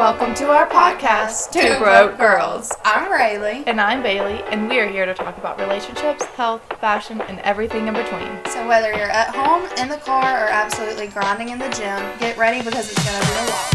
Welcome to our podcast, Two Broke Girls. I'm Raeleigh. And I'm Baylee, and we are here to talk about relationships, health, fashion, and everything in between. So whether you're at home, in the car, or absolutely grinding in the gym, get ready because it's going to be a long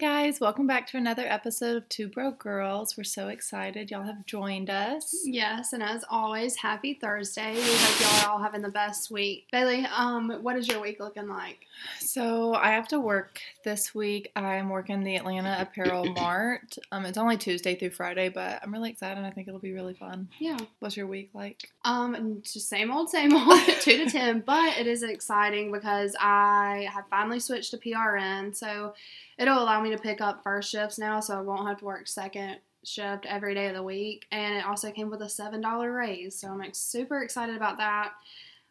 guys, welcome back to another episode of Two Broke Girls. We're so excited y'all have joined us. Yes, and as always, happy Thursday. We hope y'all are all having the best week. Baylee, um, what is your week looking like? So I have to work this week. I'm working the Atlanta Apparel Mart. Um, it's only Tuesday through Friday, but I'm really excited. I think it'll be really fun. Yeah. What's your week like? Um, just same old, same old, two to ten. But it is exciting because I have finally switched to PRN, so it'll allow me to pick up first shifts now, so I won't have to work second shift every day of the week. And it also came with a seven dollar raise, so I'm like, super excited about that.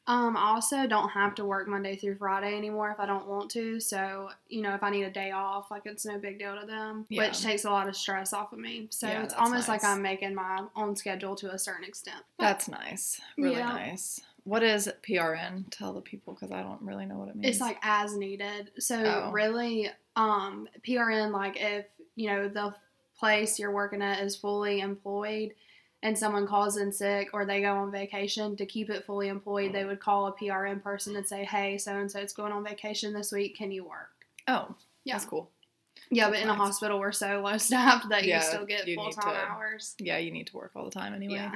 Um, I also don't have to work Monday through Friday anymore if I don't want to. So, you know, if I need a day off, like it's no big deal to them, Yeah. which takes a lot of stress off of me. So Yeah, it's almost like. I'm making my own schedule to a certain extent. But That's nice. Really Yeah. nice. What is PRN? Tell the people because I don't really know what it means. It's like as needed. So Oh. really, um, PRN like if you know the place you're working at is fully employed and someone calls in sick or they go on vacation to keep it fully employed, they would call a PRN person and say, "Hey, so and so is going on vacation this week. Can you work?" oh, Yeah. that's cool. Yeah, That's but in a hospital we're so low staffed that Yeah, you still get full time hours. Yeah, you need to work all the time anyway. Yeah.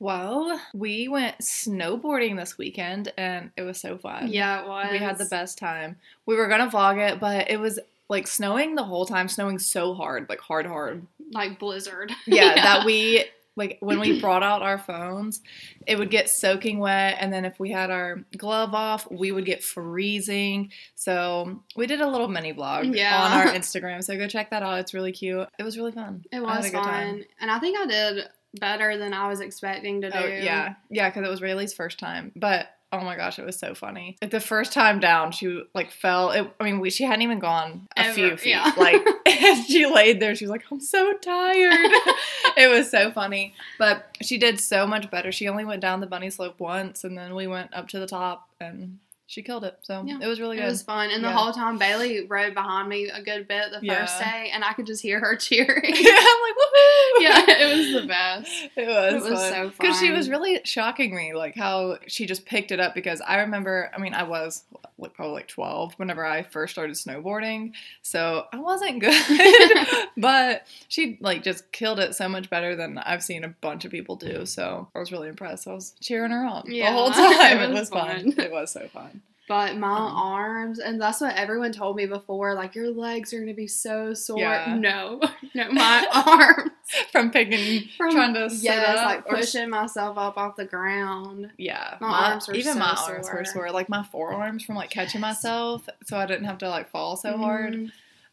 Well, we went snowboarding this weekend and it was so fun. Yeah, it was. We had the best time. We were gonna vlog it, but it was like snowing the whole time, snowing so hard, like hard, hard. like blizzard. Yeah, that we like when we brought out our phones, it would get soaking wet, and then if we had our glove off, we would get freezing. So we did a little mini vlog Yeah. on our Instagram. So go check that out. It's really cute. It was really fun. It was good time. fun, and I think I did better than I was expecting to oh, do. Oh yeah, yeah, because it was Raeleigh's first time. But oh my gosh, it was so funny. Like, the first time down, she like fell. It, I mean, we, she hadn't even gone a Ever, few feet. yeah. Like she laid there. She was like, "I'm so tired." it was so funny, but she did so much better. She only went down the bunny slope once, and then we went up to the top, and she killed it. So Yeah, it was really good. It was fun, and the whole time Baylee rode behind me a good bit the Yeah. first day, and I could just hear her cheering. yeah, I'm like, woohoo! yeah, it was the best. It was. It was fun. so Because she was really shocking me, like how she just picked it up. Because I remember, I mean, I was like probably like twelve whenever I first started snowboarding, so I wasn't good, but she like just killed it so much better than I've seen a bunch of people do. So I was really impressed. I was cheering her on Yeah, the whole time. it It was was fun. fun. It was so fun. But my Um, arms, and that's what everyone told me before. Like your legs are gonna be so sore. Yeah. No, no, my arms From picking, from trying to sit yes, up like or- pushing myself up off the ground. Yeah, My arms were even so my arms were sore, like my forearms from like catching myself, so I didn't have to like fall so hard. Mhm.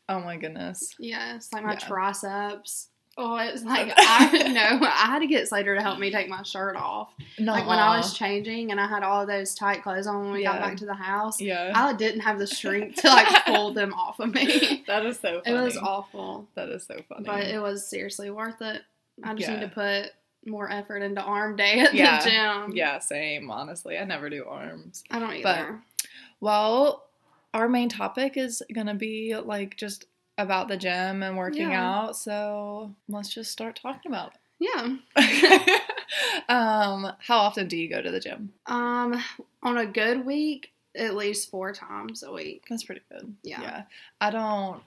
Oh my goodness. Yes, like my Yeah. triceps. Oh, it's like I know I had to get Slater to help me take my shirt off. Like when I was changing and I had all of those tight clothes on when we got back to the house, yeah, I didn't have the strength to like pull them off of me. that is so funny. It was awful, That is so funny. but it was seriously worth it. I just Yeah. need to put more effort into arm day at Yeah. the gym. yeah, same. Honestly, I never do arms. I don't But- either. Well, our main topic is gonna be like just about the gym and working Yeah. out. So let's just start talking about yeah. um, how often do you go to the gym? Um, on a good week, at least four times a week. That's pretty good. Yeah. Yeah. I don't.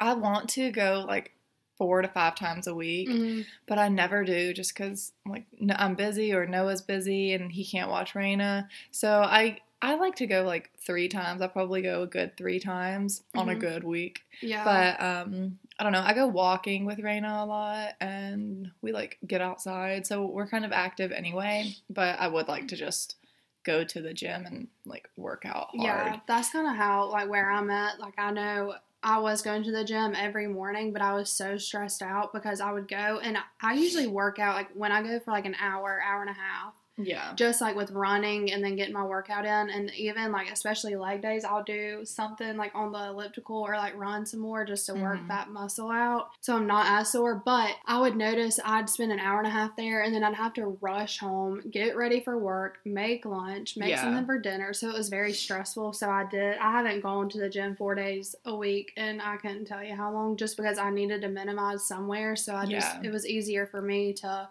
I want to go like four to five times a week, Mhm. but I never do just because like I'm busy or Noah's busy and he can't watch Raina. So I I like to go like three times. I probably go a good three times on a Mhm. good week. Yeah. But um, I don't know. I go walking with Raina a lot, and we like get outside, so we're kind of active anyway. But I would like to just go to the gym and like work out hard. Yeah, that's kind of how like where I'm at. Like I know I was going to the gym every morning, but I was so stressed out because I would go and I usually work out like when I go for like an hour, hour and a half. Yeah. just like with running and then getting my workout in and even like especially leg days i'll do something like on the elliptical or like run some more just to work Mhm. that muscle out so i'm not as sore but i would notice i'd spend an hour and a half there and then i'd have to rush home get ready for work make lunch make Yeah. something for dinner so it was very stressful so i did i haven't gone to the gym four days a week and i couldn't tell you how long just because i needed to minimize somewhere so i just Yeah. it was easier for me to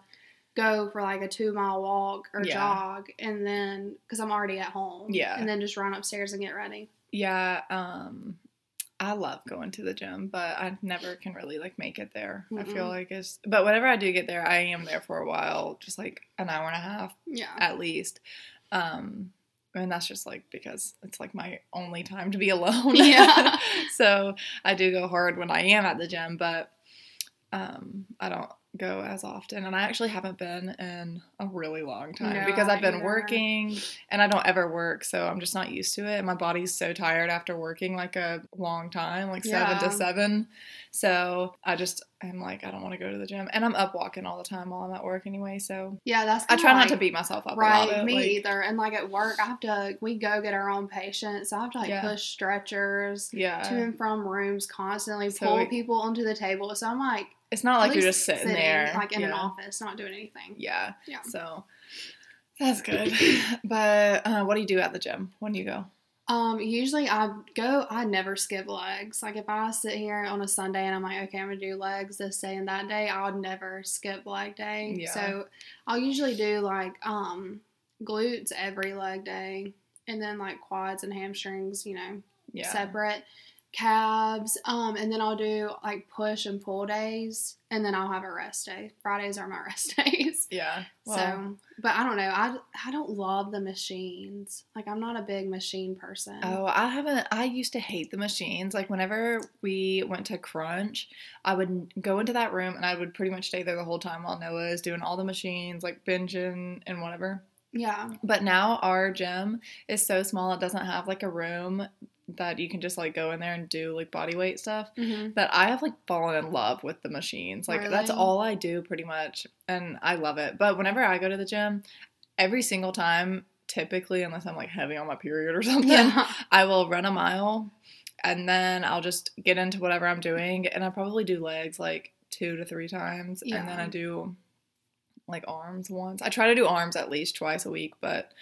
go for like a two mile walk or Yeah. jog and then because i'm already at home Yeah. and then just run upstairs and get ready Yeah, um I love going to the gym, but I never can really like make it there. I feel like it's but whenever I do get there, I am there for a while, just like an hour and a half yeah at least. Um and that's just like because it's like my only time to be alone. Yeah. so I do go hard when I am at the gym, but um I don't go as often and I actually haven't been in a really long time No, because I've been either. working and I don't ever work so I'm just not used to it and my body's so tired after working like a long time like 7 to 7 so I just I'm like I don't want to go to the gym and I'm up walking all the time while I'm at work anyway so yeah that's I try not to beat myself up right about it me like, either and like at work i have to we go get our own patients so i have to like Yeah. push stretchers yeah to and from rooms constantly So pull we- people onto the table so i'm like it's not like you're just sitting, there like in an office not doing anything yeah Yeah. so that's good but uh, what do you do at the gym when you go Um, usually I go, I never skip legs. Like if I sit here on a Sunday and I'm like, okay, I'm gonna do legs this day and that day, I would never skip leg day. Yeah. So I'll usually do like um glutes every leg day and then like quads and hamstrings, you know, yeah separate. Calves, um, and then I'll do like push and pull days, and then I'll have a rest day. Fridays are my rest days. yeah well, so, but I don't know. I, I don't love the machines. Like I'm not a big machine person. Oh, I haven't. I used to hate the machines. Like whenever we went to Crunch, I would go into that room and I would pretty much stay there the whole time while Noah is doing all the machines, like binging and whatever. Yeah. But now our gym is so small; it doesn't have like a room that you can just like go in there and do like body weight stuff. Mm-hmm. That I have like fallen in love with the machines. Like that's all I do pretty much, and I love it. But whenever I go to the gym, every single time, typically, unless I'm like heavy on my period or something. Yeah. I will run a mile and then I'll just get into whatever I'm doing and I probably do legs like two to three times and then I do like arms once. I try to do arms at least twice a week, but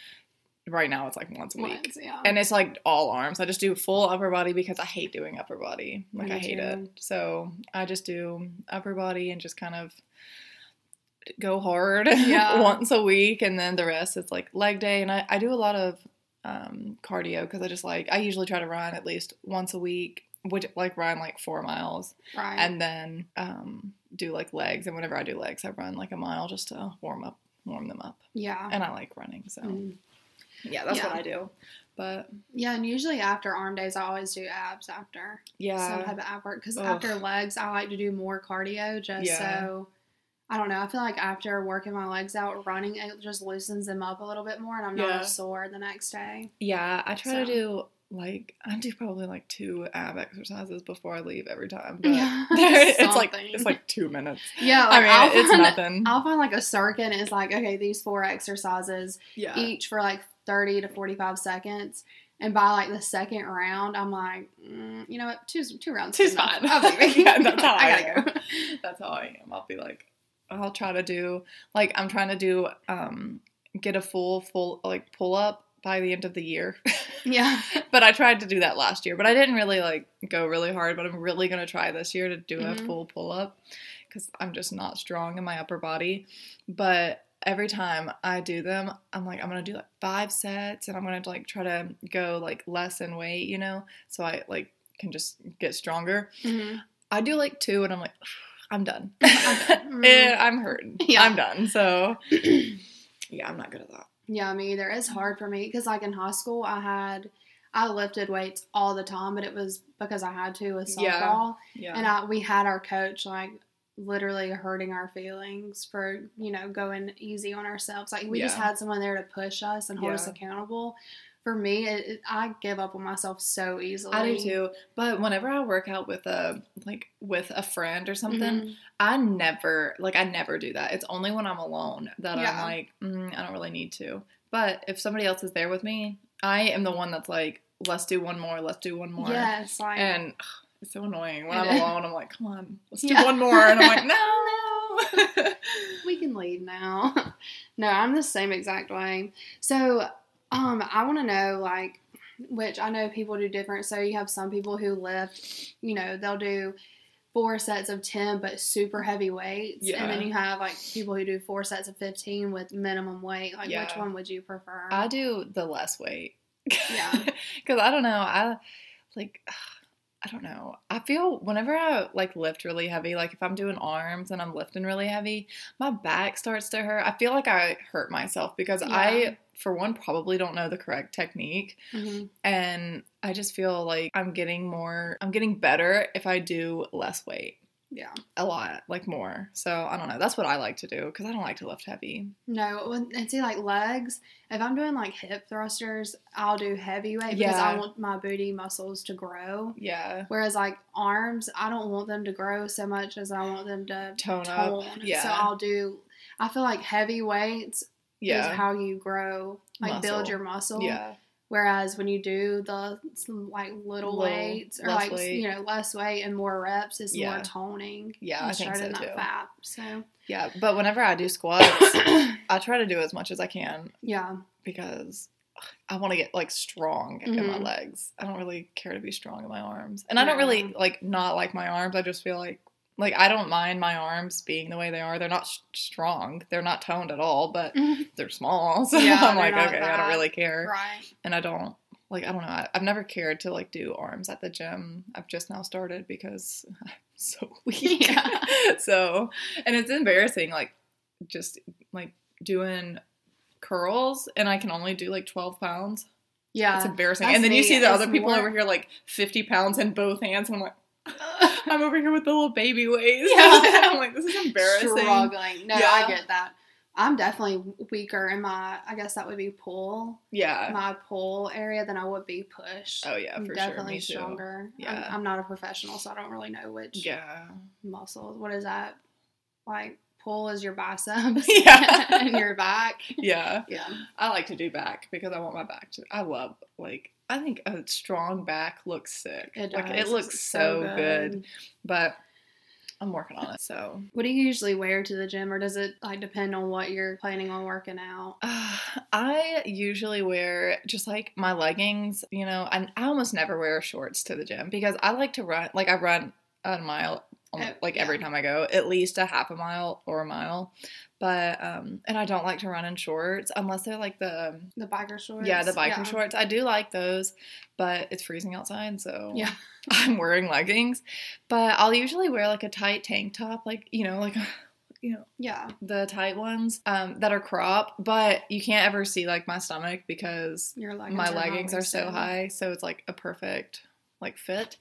right now it's like once a week. Once, yeah. And it's like all arms. I just do full upper body because I hate doing upper body. Like Me I hate too. it. So I just do upper body and just kind of go hard Yeah. once a week and then the rest is like leg day and I, I do a lot of um, cardio because I just like I usually try to run at least once a week which like run like four miles right. and then um, do like legs and whenever I do legs I run like a mile just to warm up warm them up yeah. and I like running so Mm. Yeah that's what I do but Yeah, and usually after arm days, I always do abs after Yeah, some yeah type of ab work because after legs, I like to do more cardio just Yeah. so. I don't know. I feel like after working my legs out, running it just loosens them up a little bit more, and I'm not Yeah. as sore the next day. Yeah, I try to do like I do probably like two ab exercises before I leave every time. But Yeah, it's like it's like two minutes. Yeah, I mean, I'll it's find, nothing. I'll find like a circuit, and it's like okay, these four exercises yeah, each for like thirty to forty five seconds. And by like the second round, I'm like, mm, you know what, two two rounds, Two's fine. I'm leaving. Yeah, that's how I gotta go. that's how I am. I'll be like, I'll try to do like I'm trying to do um get a full full like pull up by the end of the year. Yeah. but I tried to do that last year, but I didn't really like go really hard. But I'm really gonna try this year to do a Mhm. full pull up because I'm just not strong in my upper body. But every time I do them, I'm like I'm gonna do like five sets, and I'm gonna like try to go like less in weight, you know, so I like can just get stronger. hmm I do like two, and I'm like I'm done. I'm done. Eh, I'm hurting. Yeah. I'm done. So yeah, I'm not good at that. Yeah, me either. It's hard for me because, like, in high school, I had I lifted weights all the time, but it was because I had to with softball, Yeah. Yeah. and I we had our coach like literally hurting our feelings for you know going easy on ourselves. Like we just had someone there to push us and hold us accountable for me, it, it- I give up on myself so easily. I do too. But whenever I work out with a like with a friend or something, Mhm. I never like I never do that. It's only when I'm alone that Yeah. I'm like, mm, I don't really need to. But if somebody else is there with me, I am the one that's like, let's do one more, let's do one more. Yes, like And ugh, it's so annoying when I'm alone. I'm like, come on, let's do Yeah. one more, and I'm like, no. no, we can leave now. no, I'm the same exact way. So, um, I want to know like, which I know people do different. So you have some people who lift, you know, they'll do four sets of ten but super heavy weights, and then you have like people who do four sets of fifteen with minimum weight. Like, which one would you prefer? I do the less weight. Yeah. Because I don't know. I like. I don't know. I feel whenever I like lift really heavy, like if I'm doing arms and I'm lifting really heavy, my back starts to hurt. I feel like I hurt myself because Yeah. I, for one, probably don't know the correct technique. Mhm. And I just feel like I'm getting more, I'm getting better if I do less weight. Yeah. A lot, like more. So I don't know. That's what I like to do because I don't like to lift heavy. No, and see, like legs, if I'm doing like hip thrusters, I'll do heavy weight because I want my booty muscles to grow. Yeah. Whereas like arms, I don't want them to grow so much as I want them to Tone, tone. up. Yeah. So I'll do. I feel like heavy weights yeah. is how you grow, like build your muscle. yeah. Whereas when you do the like little, Little, weights or like weight. you know less weight and more reps, it's Yeah. more toning. Yeah, I think so too. fat. So Yeah. But whenever I do squats, I try to do as much as I can yeah, because I want to get like strong in my Mhm. legs. I don't really care to be strong in my arms. And I don't really like not like my arms. I just feel like like I don't mind my arms being the way they are. They're not s- strong. They're not toned at all, but they're small. So Yeah, I'm like, okay, I don't really care. right. And I don't like I don't know. I, I've never cared to like do arms at the gym. I've just now started because I'm so weak. Yeah. so, and it's embarrassing like just like doing curls and I can only do like 12 pounds. Yeah, It's embarrassing. that's and then you see the other people more- over here like 50 pounds in both hands and I'm like I'm over here with the little baby waist. Yeah. I'm like this is embarrassing. struggling. No, Yeah. I get that. I'm definitely weaker in my. I guess that would be pull, Yeah. my pull area than I would be push. Oh yeah, I'm for definitely sure. Too. stronger. Yeah. I'm, I'm not a professional, so I don't really know which Yeah. muscles. What is that? Like pull is your biceps, Yeah. and your back. Yeah. Yeah, I like to do back because I want my back to. I love like I think a strong back looks sick. it like it looks It's so good. But I'm working on it. So What do you usually wear to the gym, or does it like depend on what you're planning on working out? uh, I usually wear just like my leggings. You know, and I almost never wear shorts to the gym because I like to run. Like I run a mile. Oh, like yeah. every time I go, at least a half a mile or a mile, but um, and I don't like to run in shorts unless they're like the The biker shorts. Yeah, the biking shorts. I do like those, but it's freezing outside, so Yeah. I'm wearing leggings. But I'll usually wear like a tight tank top, like you know, like you know Yeah. the tight ones um, that are crop. But you can't ever see like my stomach because Your leggings my are leggings are so high, so it's like a perfect like fit.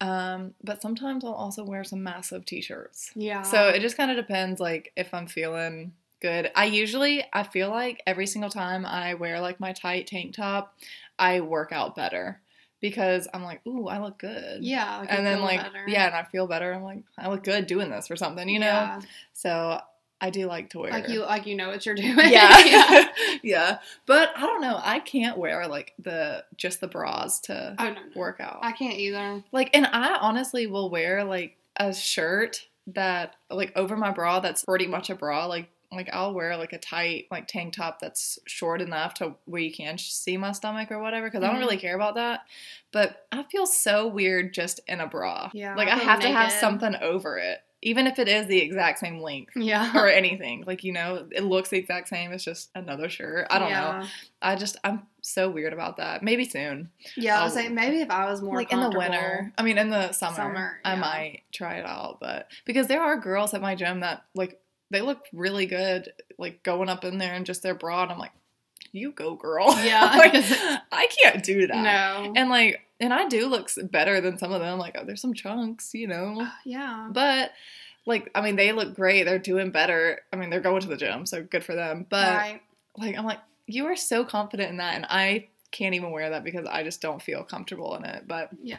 Um, but sometimes I'll also wear some massive t-shirts. Yeah. So it just kind of depends, like if I'm feeling good. I usually, I feel like every single time I wear like my tight tank top, I work out better because I'm like, ooh, I look good. yeah. Like and then like, better. yeah, and I feel better. I'm like, I look good doing this or something, you know. Yeah. So I do like to wear. Like you, like you know what you're doing. yeah, yeah. But I don't know. I can't wear like the just the bras to Oh no, no. work out. I can't either. Like, and I honestly will wear like a shirt that like over my bra that's pretty much a bra. Like, like I'll wear like a tight like tank top that's short enough to where you can see my stomach or whatever because I Mhm. don't really care about that. But I feel so weird just in a bra. Yeah, like I I have to have something over it, even if it is the exact same length. Yeah. Or anything, like you know, it looks the exact same. It's just another shirt. I don't know. I just I'm so weird about that. Maybe soon Yeah, I was I'll- saying maybe if I was more like in the winter. I mean, in the summer, Summer, I might try it out, but because there are girls at my gym that like they look really good, like going up in there and just their bra, and I'm like, you go, girl. Yeah, like I can't do that. No. And like, and I do look better than some of them. Like, oh, there's some chunks, you know, uh, yeah. but. Like I mean, they look great. They're doing better. I mean, they're going to the gym, so good for them. But right. like I'm like, you are so confident in that, and I can't even wear that because I just don't feel comfortable in it. But Yeah.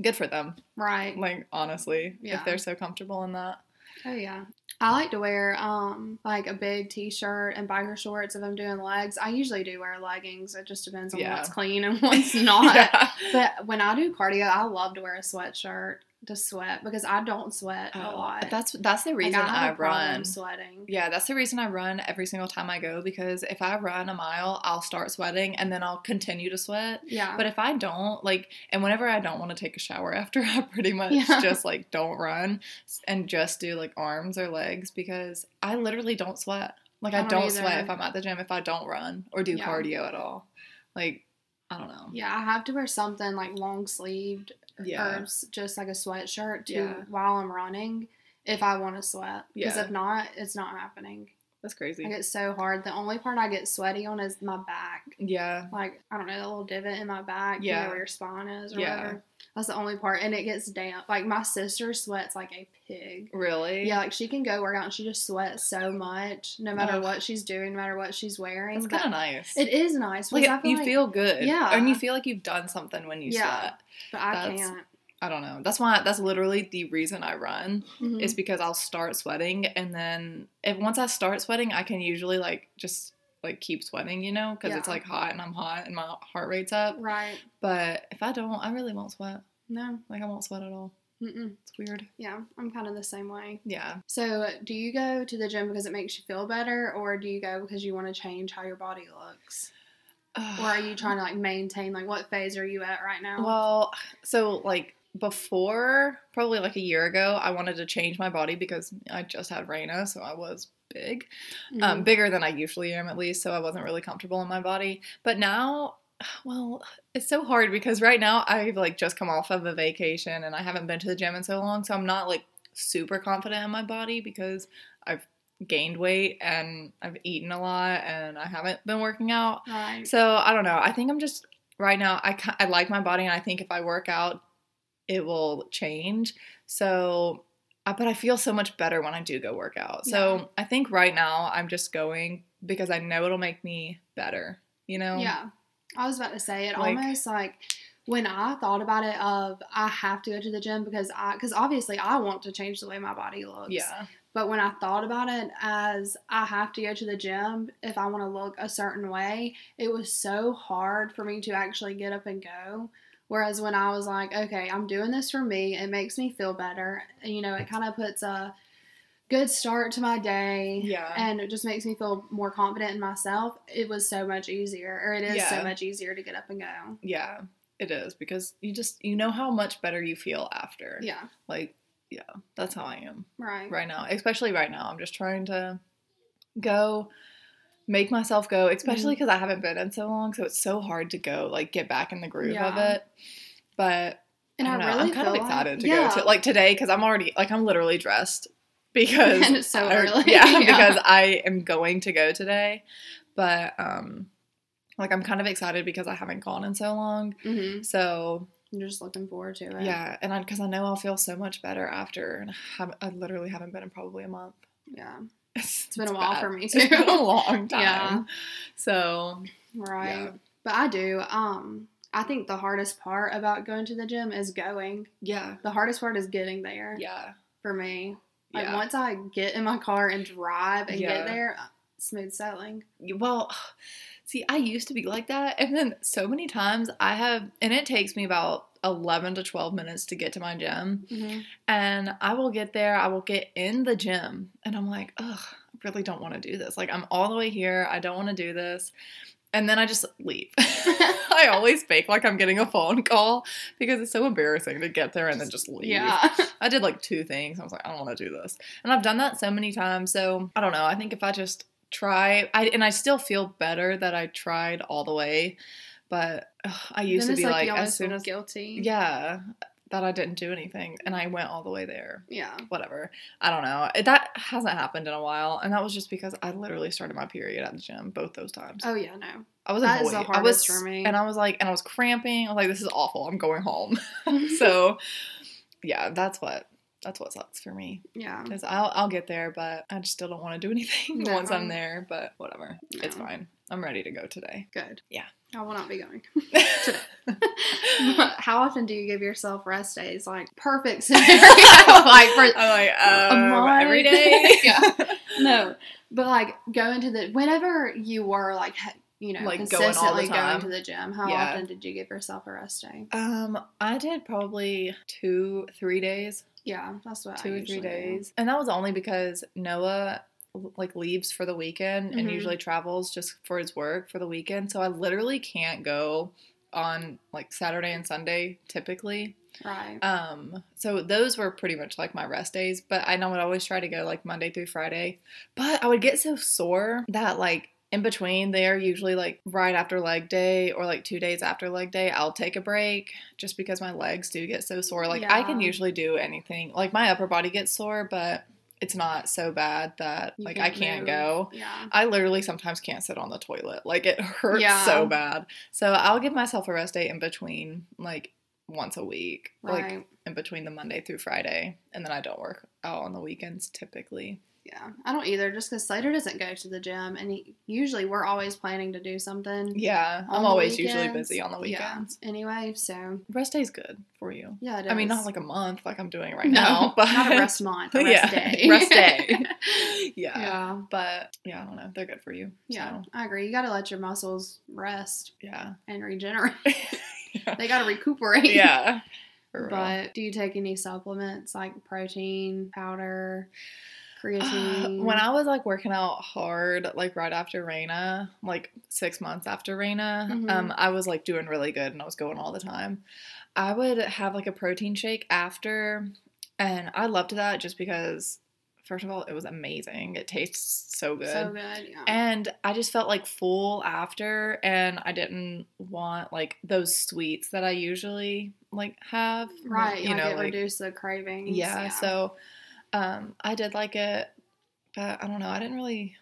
good for them. Right. Like honestly, Yeah. if they're so comfortable in that. Oh yeah. I like to wear um like a big t-shirt and biker shorts if I'm doing legs. I usually do wear leggings. It just depends on Yeah. what's clean and what's not. Yeah. But when I do cardio, I love to wear a sweatshirt to sweat because I don't sweat a oh, lot. Oh, That's that's the Like, reason I have I run. sweating. Yeah, that's the reason I run every single time I go because if I run a mile, I'll start sweating and then I'll continue to sweat. Yeah. But if I don't, like, and whenever I don't want to take a shower after, I pretty much Yeah. just like don't run and just do like arms or legs because I literally don't sweat. Like, I, I don't don't, sweat if I'm at the gym if I don't run or do Yeah. cardio at all. Like, I don't know. yeah, I have to wear something like long sleeved Yeah. or just like a sweatshirt to Yeah. while I'm running if I want to sweat. Because Yeah. if not, it's not happening. That's crazy. Like it's so hard. The only part I get sweaty on is my back. yeah. Like I don't know, the little divot in my back. You Yeah. know where your spine is or Yeah. whatever. That's the only part, and it gets damp. Like my sister sweats like a pig. Really? Yeah, like she can go work out and she just sweats so much, no matter Ugh. what she's doing, no matter what she's wearing. It's kind of nice. It is nice. like, you like- feel good. Yeah. And you feel like you've done something when you Yeah. sweat. But I that's- can't. I don't know. That's why that's literally the reason I run Mhm. is because I'll start sweating and then if once I start sweating, I can usually like just like keep sweating, you know, because it's like hot and I'm hot and my heart rate's up. right. But if I don't, I really won't sweat. No. Like I won't sweat at all. Mm-mm. It's weird. Yeah, I'm kind of the same way. Yeah. So, do you go to the gym because it makes you feel better, or do you go because you want to change how your body looks? Or are you trying to like maintain like what phase are you at right now? Well, so like before, probably like a year ago, I wanted to change my body because I just had Raina, so I was big. um, Mhm. bigger than I usually am, at least. So I wasn't really comfortable in my body. But now, well, it's so hard because right now I've like just come off of a vacation and I haven't been to the gym in so long. So I'm not like super confident in my body because gained weight and I've eaten a lot and I haven't been working out. right. So I don't know. I think I'm just right now. I I like my body and I think if I work out, it will change. So, uh, but I feel so much better when I do go work out. So Yeah. I think right now I'm just going because I know it'll make me better. You know? Yeah. I was about to say it Like- almost like when I thought about it of I have to go to the gym because I because obviously I want to change the way my body looks. Yeah. But when I thought about it as I have to go to the gym if I want to look a certain way, it was so hard for me to actually get up and go. Whereas when I was like, okay, I'm doing this for me, it makes me feel better. And, you know, it kind of puts a good start to my day. Yeah. And it just makes me feel more confident in myself. It was so much easier, or it is Yeah. so much easier to get up and go. Yeah. It is because you just you know how much better you feel after. Yeah. Like yeah, that's how I am. Right. right now, especially right now. I'm just trying to go, make myself go, especially because I haven't been in so long. So it's so hard to go, like, get back in the groove of it. But And I I, really I'm kind of excited like, to yeah. go to, like, today, because I'm already, like, I'm literally dressed because And it's so I- early. Yeah, Yeah. because I am going to go today. But, um, like, I'm kind of excited because I haven't gone in so long. Mhm. So I'm just looking forward to it. yeah, and I because I know I'll feel so much better after, and I, haven't, I literally haven't been in probably a month. Yeah. It's, It's been a while bad. for me, It's been too. a long time. Yeah. So Right. Yeah. But I do. Um, I think the hardest part about going to the gym is going. yeah, The hardest part is getting there yeah, for me. Like yeah. once I get in my car and drive and Yeah. get there, uh, smooth sailing. Well, see, I used to be like that, and then so many times I have, and it takes me about eleven to twelve minutes to get to my gym, Mm-hmm. and I will get there. I will get in the gym, and I'm like, ugh, I really don't want to do this. Like I'm all the way here. I don't want to do this. And then I just leave. I always fake like I'm getting a phone call because it's so embarrassing to get there and then just leave. Yeah. I did like two things. I was like, I don't want to do this. And I've done that so many times. So I don't know. I think if I just try, I and I still feel better that I tried all the way. But ugh, I used then to be like, like, as soon as guilty. yeah, that I didn't do anything, and I went all the way there. Yeah. Whatever. I don't know. That hasn't happened in a while, and that was just because I literally started my period at the gym both those times. Oh yeah, no. I was that a is the I was, hardest for me. and I was like, and I was cramping. I was like, this is awful. I'm going home. so, yeah, that's what that's what sucks for me. Yeah. Because I'll I'll get there, but I just still don't want to do anything No. once I'm there. But whatever, it's fine. I'm ready to go today. Good. Yeah. I will not be going. How often do you give yourself rest days? Like perfect scenario. like for I'm like um, month? every day. Yeah. no, but like going to the whenever you were like you know Like, going consistently going, time. to the gym, how Yeah. often did you give yourself a rest day? Um, I did probably two, three days, Yeah, that's what two I or three usually do. days, and that was only because Noah like leaves for the weekend and Mhm. usually travels just for his work for the weekend. So I literally can't go on like Saturday and Sunday typically. Right. Um, so those were pretty much like my rest days, but I know I'd always try to go like Monday through Friday. But I would get so sore that like in between there, usually like right after leg day or like two days after leg day, I'll take a break just because my legs do get so sore. Like I can usually do anything. Like my upper body gets sore, but it's not so bad that You like I can't move. go. Yeah. I literally sometimes can't sit on the toilet. Like it hurts Yeah. so bad. So I'll give myself a rest day in between, like once a week, like in between the Monday through Friday, and then I don't work out on the weekends typically. Yeah. I don't either, just because Slater doesn't go to the gym, and he, usually we're always planning to do something. Yeah, I'm always usually busy on the Yeah. weekends. Anyway, so Rest day's good for you. yeah, it is. I mean, not like a month like I'm doing right No, now, but not a rest month, a rest yeah, day. rest day. yeah. yeah. but yeah, I don't know. They're good for you. Yeah, so, I agree. You got to let your muscles rest yeah, and regenerate. yeah. they got to recuperate. yeah. But do you take any supplements like protein powder, creatine? when I was like working out hard, like right after Raina, like six months after Raina, Mhm. um, I was like doing really good and I was going all the time. I would have like a protein shake after, and I loved that just because, first of all, it was amazing. It tastes so good. so good, yeah. And I just felt like full after, and I didn't want like those sweets that I usually like have. right, You like know, it like reduced the cravings. yeah, so um, I did like it, but I don't know. I didn't really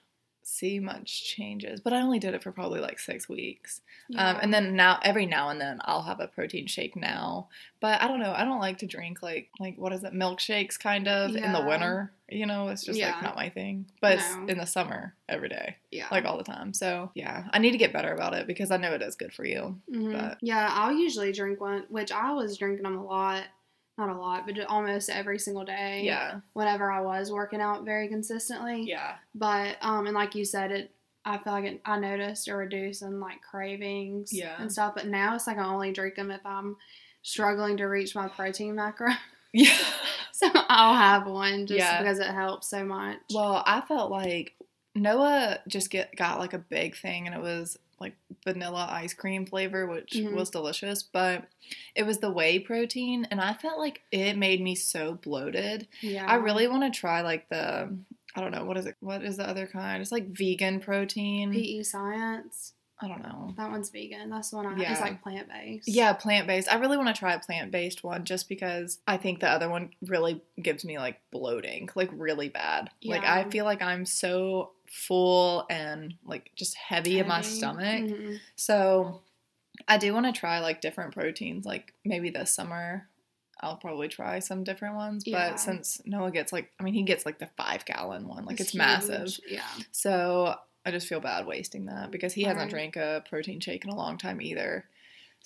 see much changes, but I only did it for probably like six weeks. Um, and then now, every now and then, I'll have a protein shake now. But I don't know. I don't like to drink like like what is it, milkshakes kind of in the winter. You know, it's just Yeah. like not my thing. But No. in the summer every day, yeah, like all the time. So yeah, I need to get better about it because I know it is good for you. Mhm. but- yeah. I'll usually drink one, which I was drinking them a lot. Not a lot, but almost every single day. Yeah, Whenever I was working out very consistently. yeah, But um, and like you said, it I feel like it, I noticed a reduce in like cravings Yeah. and stuff. But now it's like I only drink them if I'm struggling to reach my protein macro. yeah. so I'll have one just Yeah. because it helps so much. Well, I felt like Noah just get got like a big thing, and it was like vanilla ice cream flavor, which Mhm. was delicious. But it was the whey protein, and I felt like it made me so bloated. yeah, I really want to try like the I don't know what is it? What is the other kind? It's like vegan protein. PE science. I don't know. That one's vegan. That's the one I Yeah. It's like plant based. Yeah, plant based. I really want to try a plant based one just because I think the other one really gives me like bloating, like really bad. Like I feel like I'm so full and like just heavy, in my Heavy. stomach. Mhm. So I do want to try like different proteins. Like maybe this summer I'll probably try some different ones. Yeah. But since Noah gets like, I mean, he gets like the five gallon one, like it's, huge. massive. Yeah. So I just feel bad wasting that because he hasn't Right. drank a protein shake in a long time either.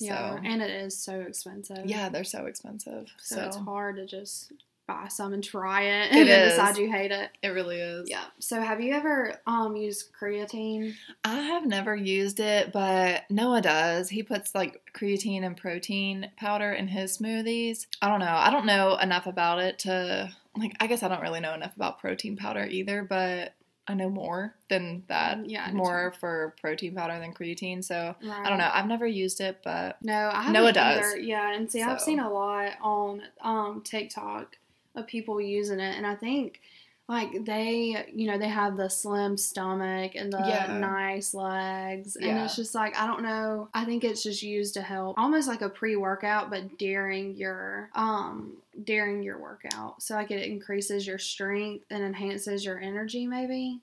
Yeah. So And it is so expensive. yeah, they're so expensive. So, So, it's hard to just buy some and try it It and then is. decide you hate it. it really is. Yeah. So have you ever um used creatine? I have never used it, but Noah does. He puts like creatine and protein powder in his smoothies. I don't know. I don't know enough about it to like I guess I don't really know enough about protein powder either, but I know more than that. Yeah, More for protein powder than creatine. So Right. I don't know. I've never used it, but No, I Noah does. either. Yeah, and see, I've seen a lot on um TikTok of people using it, and I think like they, you know, they have the slim stomach and the Yeah. nice legs, and Yeah. it's just like I don't know. I think it's just used to help, almost like a pre-workout, but during your um during your workout, so like it increases your strength and enhances your energy. Maybe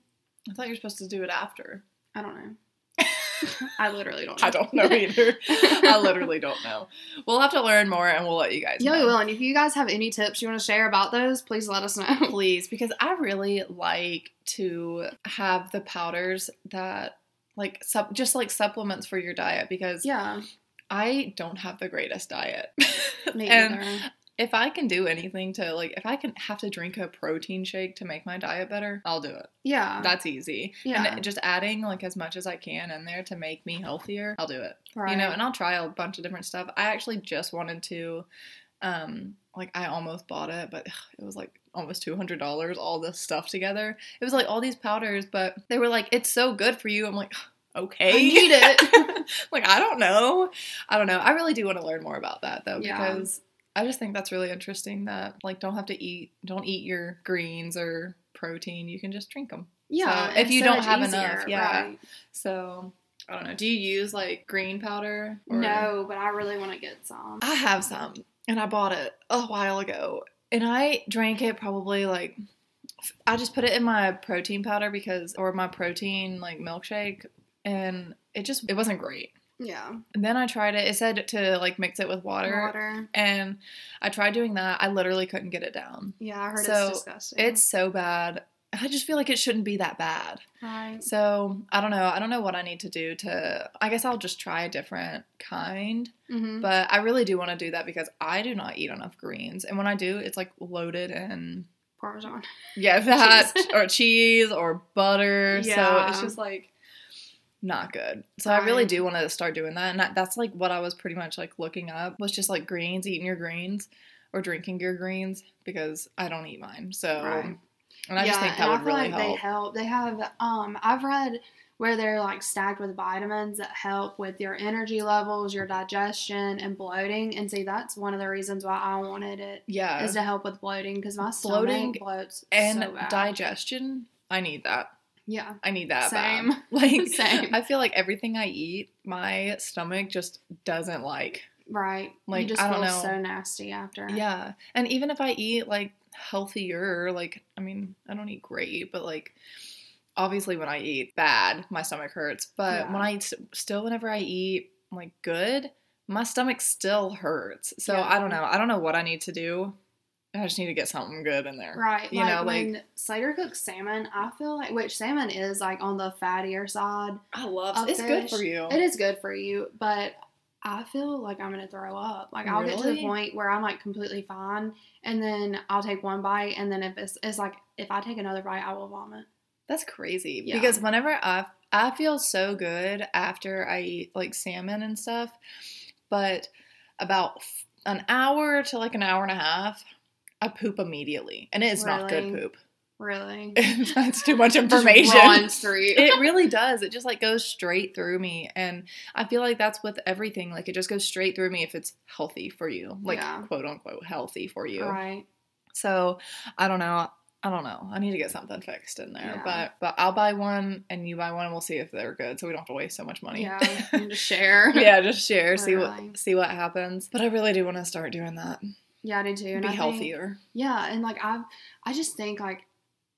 I thought you're supposed to do it after. I don't know. I literally don't. know. I don't know either. I literally don't know. We'll have to learn more and we'll let you guys Yeah, know. we will. And if you guys have any tips you want to share about those, please let us know. Please, because I really like to have the powders that like sup- just like supplements for your diet because yeah, I don't have the greatest diet. me and either. If I can do anything to like if I can have to drink a protein shake to make my diet better, I'll do it. Yeah, That's easy. yeah, And just adding like as much as I can in there to make me healthier, I'll do it. right. You know, and I'll try a bunch of different stuff. I actually just wanted to um like I almost bought it, but ugh, it was like almost $200 all this stuff together. It was like all these powders, but they were like it's so good for you. I'm like okay. I need it. like I don't know. I don't know. I really do want to learn more about that though Yeah. because I just think that's really interesting that like don't have to eat don't eat your greens or protein. You can just drink them. yeah, So, if you so don't have easier, enough, yeah. right. So I don't know. Do you use like green powder? or- No, but I really want to get some. I have some, and I bought it a while ago, and I drank it probably like. I just put it in my protein powder because, or my protein like milkshake, and it just it wasn't great. Yeah, And then I tried it. It said to like mix it with water, water. and I tried doing that. I literally couldn't get it down. Yeah, I heard So, it's disgusting. It's so bad. I just feel like it shouldn't be that bad. right. So I don't know. I don't know what I need to do to. I guess I'll just try a different kind. hmm But I really do want to do that because I do not eat enough greens, and when I do, it's like loaded in Parmesan. yeah that Cheese. or cheese or butter. So it's just like not good. So I really do want to start doing that, and that, that's like what I was pretty much like looking up was just like greens, eating your greens or drinking your greens because I don't eat mine. So Right. and I just think that would really like they help. help. They have um I've read where they're like stacked with vitamins that help with your energy levels, your digestion, and bloating. And see, that's one of the reasons why I wanted it Yeah, is to help with bloating because my Bloating bloats and so digestion. I need that. Yeah, I need that Same. bad. Like Same. I feel like everything I eat, my stomach just doesn't like. right. Like, you just I don't know. so nasty after. Yeah. And even if I eat like healthier, like I mean, I don't eat great, but like obviously when I eat bad, my stomach hurts. But Yeah. I still whenever I eat like good, my stomach still hurts. So Yeah. I don't know. I don't know what I need to do. I just need to get something good in there. Right. You like know, like- when Slater cooks salmon, I feel like which salmon is like on the fattier side. I love it's good for you. It is good for you, but I feel like I'm gonna throw up. Like I'll get to the point where I'm like completely fine, and then I'll take one bite, and then if it's it's like if I take another bite, I will vomit. That's crazy Yeah. because whenever I I feel so good after I eat like salmon and stuff, but about f- an hour to like an hour and a half, I poop immediately, and it is not good poop. Really, That's too much information. it really does. It just like goes straight through me, and I feel like that's with everything. Like it just goes straight through me if it's healthy for you, like Yeah. quote unquote healthy for you. right. So I don't know. I don't know. I need to get something fixed in there. Yeah. But but I'll buy one and you buy one and we'll see if they're good so we don't have to waste so much money. Yeah, just share. yeah, just share, see what see what happens. But I really do want to start doing that. Yeah, I do too. And Be I think- healthier. yeah, and like I, I just think like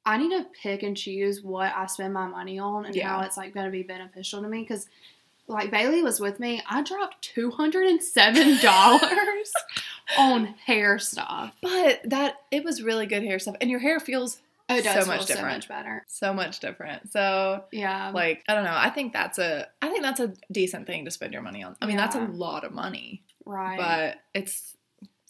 I need to pick and choose what I spend my money on and Yeah. how it's like going to be beneficial to me because. Like Baylee was with me, I dropped two hundred and seven dollars on hair stuff. But that it was really good hair stuff. And your hair feels Oh, it So much feel so different. much better. so much different. So Yeah, like I don't know. I think that's a I think that's a decent thing to spend your money on. I mean that's a lot of money. right. But it's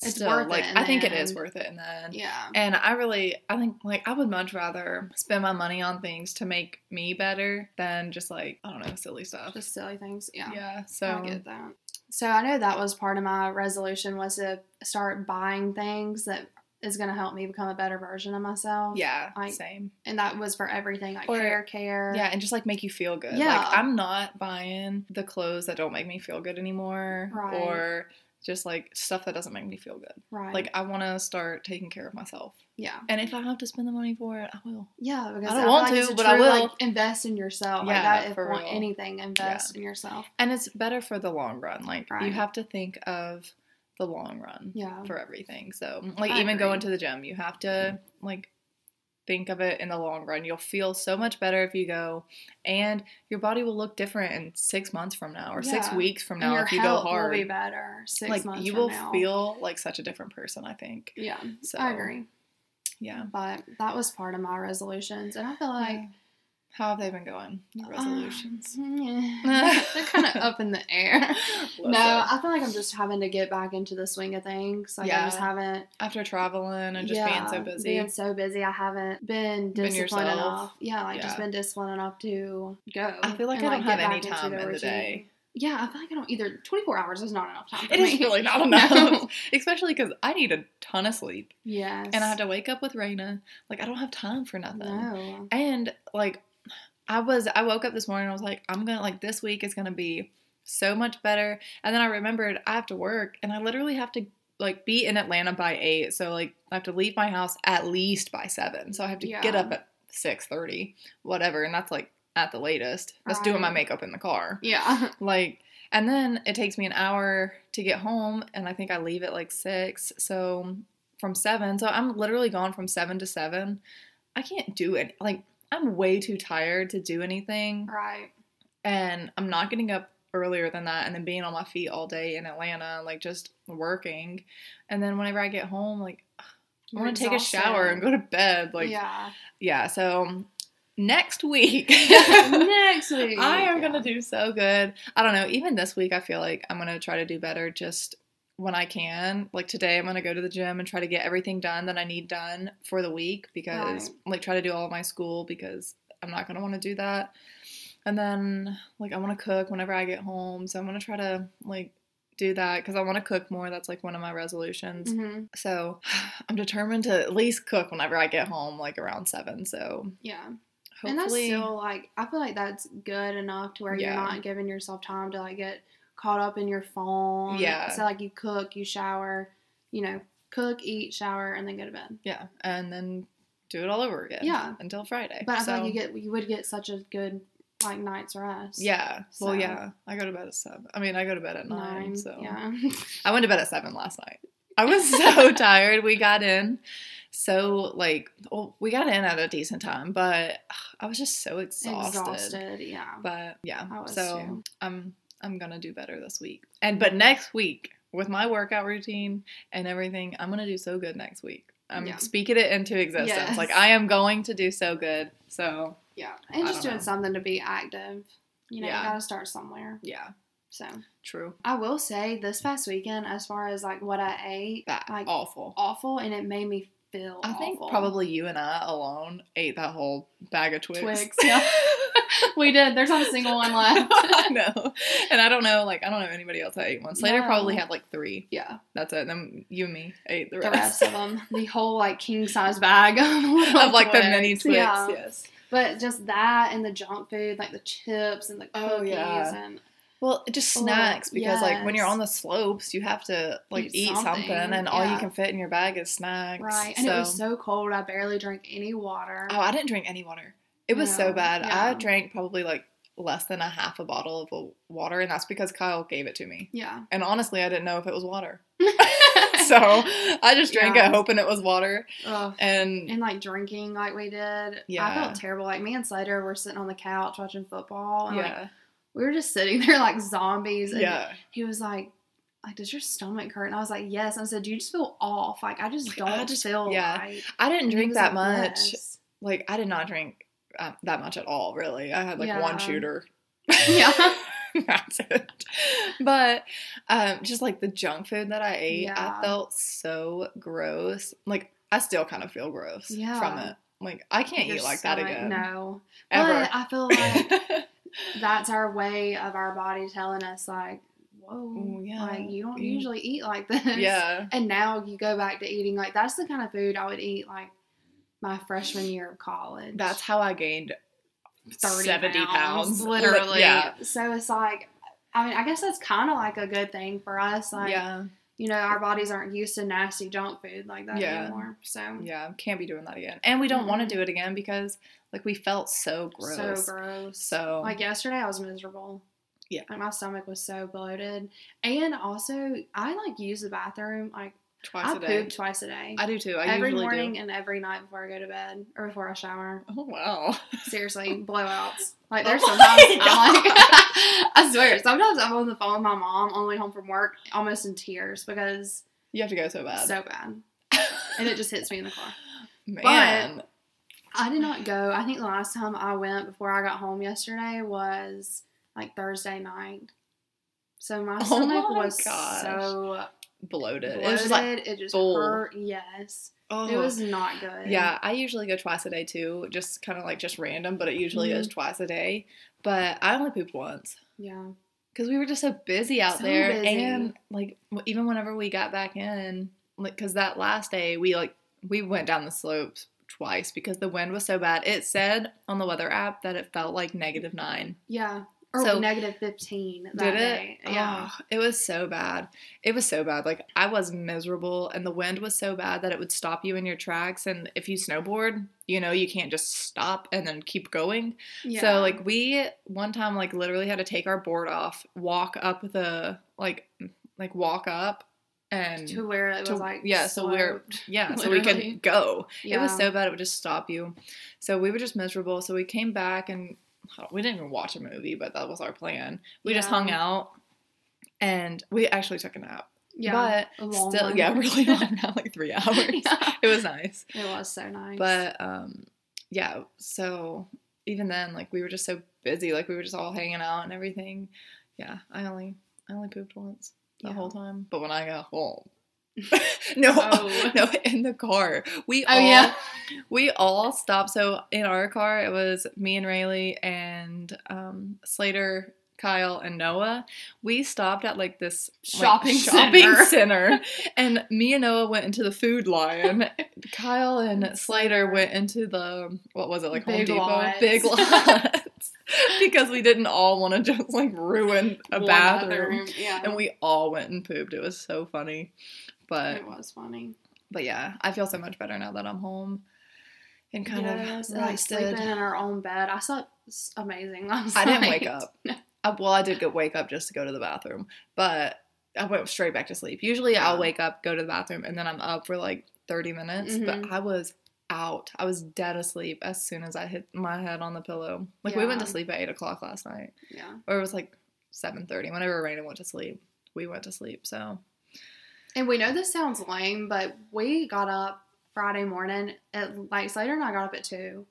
It's still, worth it like I think it is worth it in the end. yeah, And I really, I think, like, I would much rather spend my money on things to make me better than just like, I don't know, silly stuff. just silly things. Yeah, yeah. So I get that. So I know that was part of my resolution was to start buying things that is going to help me become a better version of myself. yeah, I- same. and that was for everything like Or- hair care. Yeah, and just like make you feel good. Yeah. Like, I'm not buying the clothes that don't make me feel good anymore Right. or just like stuff that doesn't make me feel good. right. Like, I want to start taking care of myself. yeah, And if I have to spend the money for it, I will. yeah. Because I don't feel want like to, but I true, will. Like, invest in yourself. like Yeah, that. If for want real. anything, invest in yourself. And it's better for the long run. Like, you have to think of the long run. Yeah. for everything. So, like, I even agree. going to the gym, you have to like think of it in the long run. You'll feel so much better if you go, and your body will look different in six months from now or six weeks from now if you go hard. will be better six like months you will now. feel like such a different person. I think. Yeah, So I agree. Yeah. But that was part of my resolutions, and I feel like How have they been going? Your uh, resolutions. yeah, they're kind of up in the air. No, I feel like I'm just having to get back into the swing of things. Like I just haven't. after traveling and just being so busy. Being so busy, I haven't been Been disciplined yourself. enough. Yeah, like just been disciplined enough to go. I feel like and, I don't get have any time in the day. Yeah, I feel like I don't either. 24 hours is not enough time. For It me. is really not No. enough, especially because I need a ton of sleep, Yes. and I have to wake up with Raina. Like I don't have time for nothing. No. And like I was I woke up this morning and I was like, I'm gonna like this week is gonna be so much better. And then I remembered I have to work and I literally have to like be in Atlanta by eight. So like I have to leave my house at least by seven. So I have to get up at six thirty, whatever, and that's like at the latest. That's doing my um, makeup in the car. Yeah. Like and then it takes me an hour to get home and I think I leave at like six. So from seven. So I'm literally gone from seven to seven. I can't do it. Like I'm way too tired to do anything. Right. And I'm not getting up earlier than that and then being on my feet all day in Atlanta, like just working. And then whenever I get home, like I want to take a shower and go to bed. Like yeah. yeah, so next week Next week. I am yeah. gonna do so good. I don't know. Even this week, I feel like I'm gonna try to do better. Just when I can. Like today, I'm gonna go to the gym and try to get everything done that I need done for the week because Right. like try to do all of my school because I'm not gonna want to do that. And then like I want to cook whenever I get home, so I'm gonna try to like do that because I want to cook more. That's like one of my resolutions. Mhm. So I'm determined to at least cook whenever I get home, like around seven. So Yeah. And that's still like I feel like that's good enough to where Yeah. you're not giving yourself time to like get caught up in your phone. Yeah. So like you cook, you shower, you know, cook, eat, shower, and then go to bed. yeah, and then do it all over again. Yeah. until Friday. But I feel like you get you would get such a good like night's rest. Yeah. Well, yeah. I go to bed at seven. I mean, I go to bed at nine. Nine. so Yeah. I went to bed at seven last night. I was so tired. We got in so like well, we got in at a decent time, but I was just so exhausted. Exhausted. Yeah. But yeah, I was so too. I'm I'm gonna do better this week. And but next week with my workout routine and everything, I'm gonna do so good next week. I'm Yeah. speaking it into existence. Yes. Like I am going to do so good. So Yeah. And I just doing know. something to be active. You know, Yeah. you gotta start somewhere. yeah, So true. I will say this past weekend, as far as like what I ate, That like awful. awful, and it made me feel. I think probably you and I alone ate that whole bag of Twix. Twix, yeah. we did. There's not a single one left. no. And I don't know, like, I don't know anybody else that ate one. Slater No. probably had like three. yeah, That's it. And then you and me ate the the rest. rest of them, the whole like king size bag of, of like the mini Twix. Yeah. Yes. But just that and the junk food, like the chips and the Oh, cookies, yeah. and Well, just Oh, snacks because like when you're on the slopes, you have to like Eat eat, something, something, and all you can fit in your bag is snacks. right. And it was so cold, I barely drank any water. Oh, I didn't drink any water. It was so bad. I drank probably like less than a half a bottle of water, and that's because Kyle gave it to me. yeah. And honestly, I didn't know if it was water. so I just drank Yeah. it hoping it was water. Ugh. And and like drinking like we did. I felt terrible. Like me and Slater were sitting on the couch watching football and like yeah, we were just sitting there like zombies and yeah. he was like like does your stomach hurt? And I was like, Yes. And I said, Do you just feel off? Like I just don't I just- feel yeah. right. I didn't And drink that like, much. "Yes." Like I did not drink uh, that much at all. Really, I had like Yeah. one shooter. Yeah. That's it. But um, just like the junk food that I ate, Yeah. I felt so gross. Like I still kind of feel gross from it. Like I can't Your eat like that again. No. Ever. But I feel like that's our way of our body telling us like, Whoa, yeah. like you don't usually eat like this. yeah. And now you go back to eating like that's the kind of food I would eat like my freshman year of college. That's how I gained 30 70 pounds. literally. Yeah. So it's like, I mean, I guess that's kind of like a good thing for us. Like, yeah. you know, our bodies aren't used to nasty junk food like that Yeah. anymore. So, Yeah. Can't be doing that again. And we don't want Mhm. to do it again because like we felt so gross. so gross. So like yesterday, I was miserable. Yeah. Like my stomach was so bloated, and also I like use the bathroom like twice I a day. poop twice a day. I do too. I every morning do. and every night before I go to bed or before I shower. Oh wow. Seriously, blowouts. Like Oh there's my sometimes I'm like, I swear, sometimes I'm on the phone with my mom on the way home from work, almost in tears because You have to go so bad. so bad, and it just hits me in the car. Man. I did not go. I think the last time I went before I got home yesterday was like Thursday night. So my Oh stomach my was gosh. so bloated. bloated. It was just like it just full. hurt. Yes, oh. it was not good. Yeah, I usually go twice a day too, just kind of like just random, but it usually is Mm-hmm. twice a day. But I only pooped once yeah. because we were just so busy out So there, busy. and like even whenever we got back in, like because that last day we like we went down the slopes twice because the wind was so bad. It said on the weather app that it felt like negative nine. Yeah. Or So- negative 15 that Did it? day. Yeah. Oh, it was so bad. It was so bad. Like I was miserable and the wind was so bad that it would stop you in your tracks and if you snowboard, you know, you can't just stop and then keep going. yeah. So like we one time like literally had to take our board off, walk up the like like walk up and to where it to- was like yeah, so we're yeah, so we could go. yeah. It was so bad it would just stop you. So we were just miserable. So we came back and we didn't even watch a movie, but that was our plan. We just hung out and we actually took a nap. yeah. But still, one. yeah, really long nap, like three hours. Yeah. It was nice. It was so nice. But um, yeah, so even then, like we were just so busy, like we were just all hanging out and everything. Yeah, I only I only pooped once the Yeah. whole time. But when I got home, no, Oh. no, in the car, we Oh, all yeah. we all stopped. So in our car, it was me and Raeleigh and um, Slater. Kyle and Noah, we stopped at like this like, Shopping shopping center. center, and me and Noah went into the Food Lion. Kyle and Slater went into the what was it like Big Home Depot, Lots. Big Lots, because we didn't all want to just like ruin a One bathroom. Yeah. And we all went and pooped. It was so funny, but it was funny. but yeah, I feel so much better now that I'm home and kind Yes, of and, like sleeping in our own bed. I slept amazing last I didn't wake up. Uh, well, I did wake up just to go to the bathroom, but I went straight back to sleep. Usually, I'll wake up, go to the bathroom, and then I'm up for like 30 minutes. But Mhm. I was out. I was dead asleep as soon as I hit my head on the pillow. Like we went to sleep at eight o'clock last night, Yeah. or it was like 7:30. Whenever Raina went to sleep, we went to sleep. So And we know this sounds lame, but we got up Friday morning at like Slater and I got up at two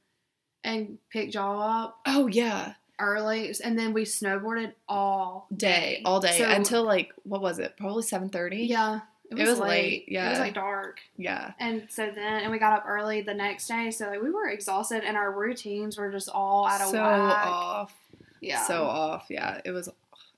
and picked y'all up oh yeah, early and then we snowboarded all day all day So- until like what was it? Probably 7:30. Yeah. It It was, was late. late, It yeah. was like dark. yeah. And so then and we got up early the next day, so like we were exhausted and our routines were just all out of so whack. off. Yeah. So off. Yeah, it was.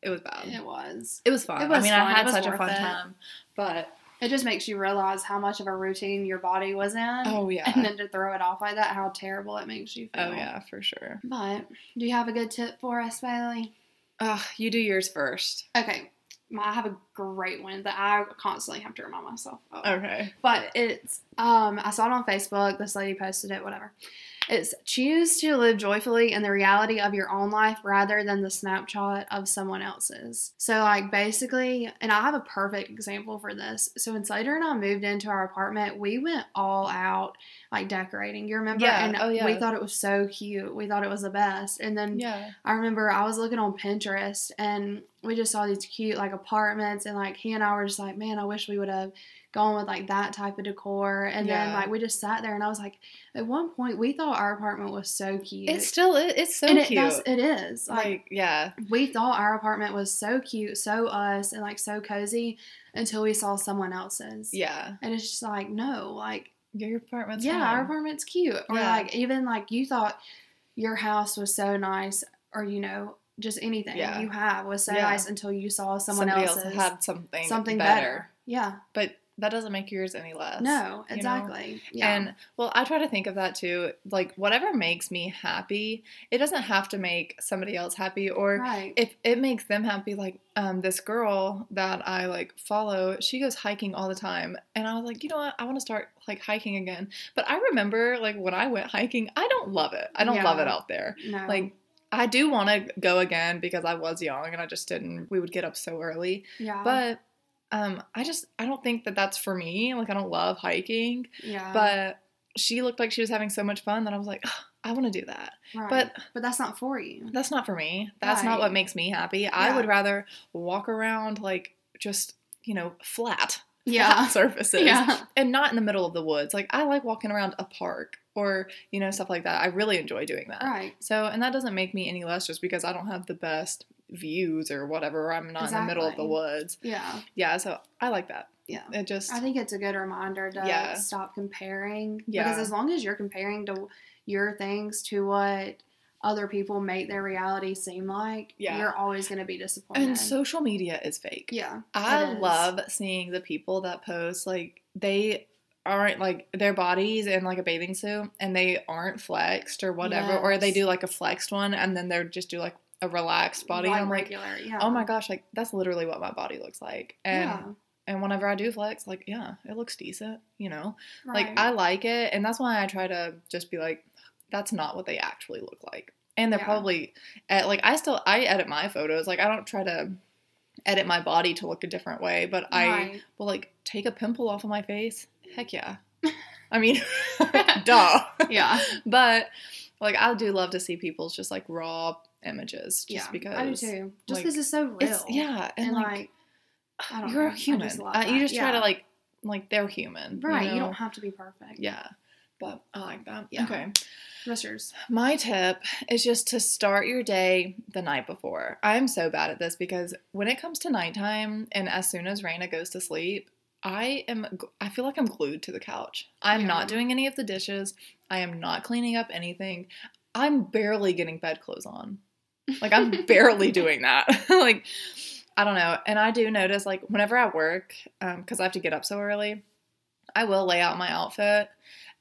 It was bad. it was. It was fun. It was I mean, fun. I had such a fun it. time. But It just makes you realize how much of a routine your body was in. oh yeah, And then to throw it off like that, how terrible it makes you feel. oh yeah, for sure. But do you have a good tip for us, Baylee? Ugh, you do yours first. Okay. I have a great one that I constantly have to remind myself of. Okay. But it's um I saw it on Facebook, this lady posted it, whatever. It's choose to live joyfully in the reality of your own life rather than the snapshot of someone else's. So like basically, and I have a perfect example for this. So when Slater and I moved into our apartment, we went all out like decorating. You remember? Yeah. And Oh, yeah. we thought it was so cute. We thought it was the best. And then Yeah. I remember I was looking on Pinterest and we just saw these cute like apartments and like he and I were just like, man, I wish we would have gone with like that type of decor. And then like we just sat there and I was like, at one point we thought our apartment was so cute. It still is. It's so and it, cute. that's- it is. Like, like yeah, we thought our apartment was so cute, so us, and like so cozy until we saw someone else's. yeah. And it's just like, no, like Your apartment's yeah, fine. our apartment's cute. Or Yeah. like even like you thought your house was so nice, or you know, just anything Yeah. you have was so Yeah. nice until you saw someone Somebody else's else had something something better. better. Yeah. but that doesn't make yours any less. No, you know? exactly. Yeah. And well, I try to think of that too. Like whatever makes me happy, it doesn't have to make somebody else happy or right. if it makes them happy like um this girl that i like follow she goes hiking all the time and i was like you know what i want to start like hiking again but i remember like when i went hiking i don't love it i don't love it out there no. like i do want to go again because i was young and i just didn't we would get up so early yeah. but um, I just I don't think that that's for me. Like I don't love hiking, Yeah. but she looked like she was having so much fun that I was like, "Ugh, I want to do that. right. but- but that's not for you. That's not for me. That's not what makes me happy. I would rather walk around like just you know flat, Yeah. flat surfaces, Yeah. and not in the middle of the woods. Like I like walking around a park or you know stuff like that. I really enjoy doing that. Right. So, and that doesn't make me any less just because I don't have the best views or whatever. I'm not in the middle of the woods. Yeah. Yeah, so I like that. Yeah. It just I think it's a good reminder to Yeah. stop comparing. Yeah. Because as long as you're comparing to your things to what other people make their reality seem like, Yeah. you're always going to be disappointed. and social media is fake. yeah. I love seeing the people that post like they aren't like their bodies in like a bathing suit and they aren't flexed or whatever or they do like a flexed one and then they're just do like a relaxed body Like I'm like regular. Yeah. oh my gosh like that's literally what my body looks like and yeah. and whenever I do flex like yeah it looks decent you know like. I like it and that's why I try to just be like that's not what they actually look like and they're Yeah. probably at, like I still I edit my photos like I don't try to edit my body to look a different way but I will like take a pimple off of my face heck yeah I mean duh Yeah. but like I do love to see people's just like raw images just yeah. because I do too. Just like, because it's so real. it's yeah and, And, like, like, I don't you're know. a human just Uh, you just try to like like they're human right. You, know? don't have to be perfect. yeah but I like that Yeah. okay yours? My tip is just to start your day the night before. I'm so bad at this because when it comes to nighttime and as soon as Raina goes to sleep, I am I feel like I'm glued to the couch. I'm Yeah. not doing any of the dishes. I am not cleaning up anything. I'm barely getting bedclothes on. Like I'm barely doing that. like I don't know. And I do notice like whenever I work um cuz I have to get up so early, I will lay out my outfit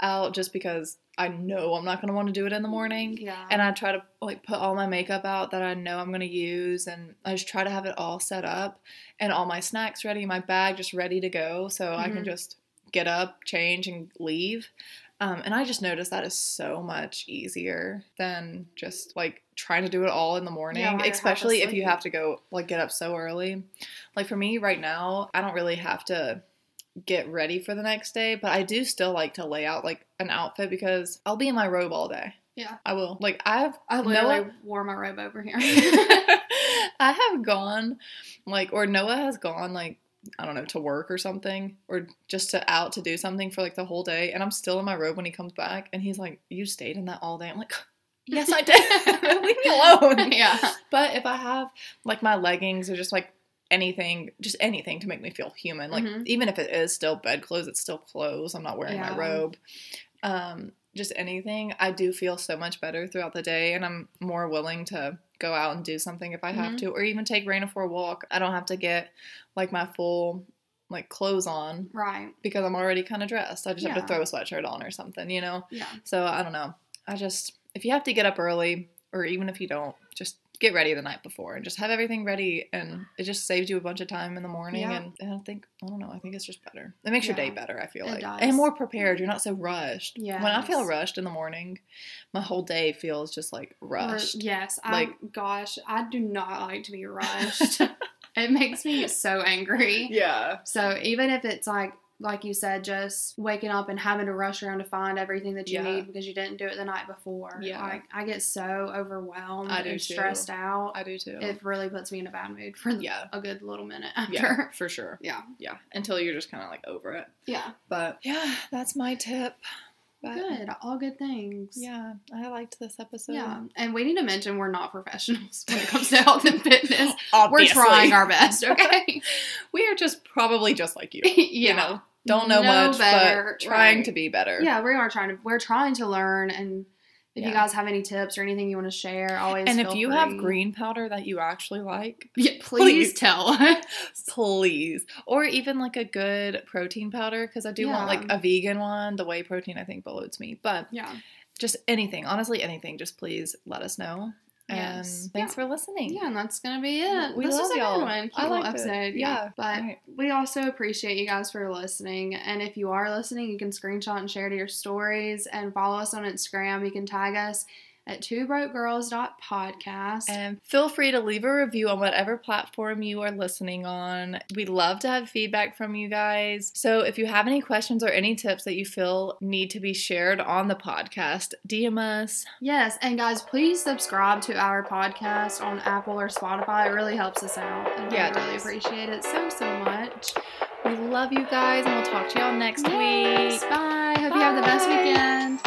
out just because I know I'm not going to want to do it in the morning Yeah. and I try to like put all my makeup out that I know I'm gonna use, and I just try to have it all set up and all my snacks ready, my bag just ready to go, so I can Mhm. just get up, change, and leave. Um, and I just noticed that is so much easier than just like trying to do it all in the morning, while especially if you have to go like get up so early. Like for me right now, I don't really have to get ready for the next day, but I do still like to lay out like an outfit because I'll be in my robe all day. Yeah. I will. Like I've I literally Noah, wore my robe over here. I have gone like or Noah has gone like I don't know to work or something or just to out to do something for like the whole day and I'm still in my robe when he comes back and he's like you stayed in that all day. I'm like yes I did. Leave me alone. yeah. But if I have like my leggings or just like anything, just anything to make me feel human, like Mhm. even if it is still bedclothes, it's still clothes. I'm not wearing my robe. Um, just anything, I do feel so much better throughout the day, and I'm more willing to go out and do something if I have Mhm. to, or even take Raina for a walk. I don't have to get like my full like clothes on Right. because I'm already kind of dressed. I just have to throw a sweatshirt on or something, you know. Yeah. So I don't know. I just if you have to get up early, or even if you don't, just get ready the night before and just have everything ready, and it just saves you a bunch of time in the morning. Yeah. And, and I think I don't know. I think it's just better. It makes your day better. I feel It like does. and more prepared. You're not so rushed. yeah When I feel rushed in the morning, my whole day feels just like Or- rushed. yes. I, Like- gosh, I do not like to be rushed. it makes me so angry. Yeah. So even if it's like like you said, just waking up and having to rush around to find everything that you Yeah. need because you didn't do it the night before. Yeah. Like I get so overwhelmed I do and too. stressed out. I do too. it really puts me in a bad mood for Yeah. a good little minute after. yeah, for sure. Yeah. Yeah, until you're just kind of like over it. Yeah. But yeah, that's my tip. But, Good. All good things. Yeah, I liked this episode. Yeah. And we need to mention we're not professionals when it comes to health and fitness. Obviously. We're trying our best, okay? we are just probably just like you. yeah. You know, don't know Know much, better, but trying right. to be better. Yeah, we are trying to we're trying to learn and if you guys have any tips or anything you want to share, always And if you have green powder that you actually like, yeah, please, please. tell. please. Or even like a good protein powder, because I do want like a vegan one. The whey protein I think bloats me. But yeah. just anything, honestly, anything, just please let us know. And Yes. Um, thanks Yeah. for listening. Yeah, and that's gonna be it. We this love was a y'all. good one. Cute I liked it. episode. Yeah. Yeah. But Right. we also appreciate you guys for listening. And if you are listening, you can screenshot and share to your stories and follow us on Instagram. You can tag us at twobroke.girls.podcast. And feel free to leave a review on whatever platform you are listening on. We'd love to have feedback from you guys. So if you have any questions or any tips that you feel need to be shared on the podcast, DM us. Yes, and guys, please subscribe to our podcast on Apple or Spotify. It really helps us out. And Yeah, we really appreciate it so, so much. We love you guys, and we'll talk to y'all next Yes, week. Bye. Hope you have the best weekend.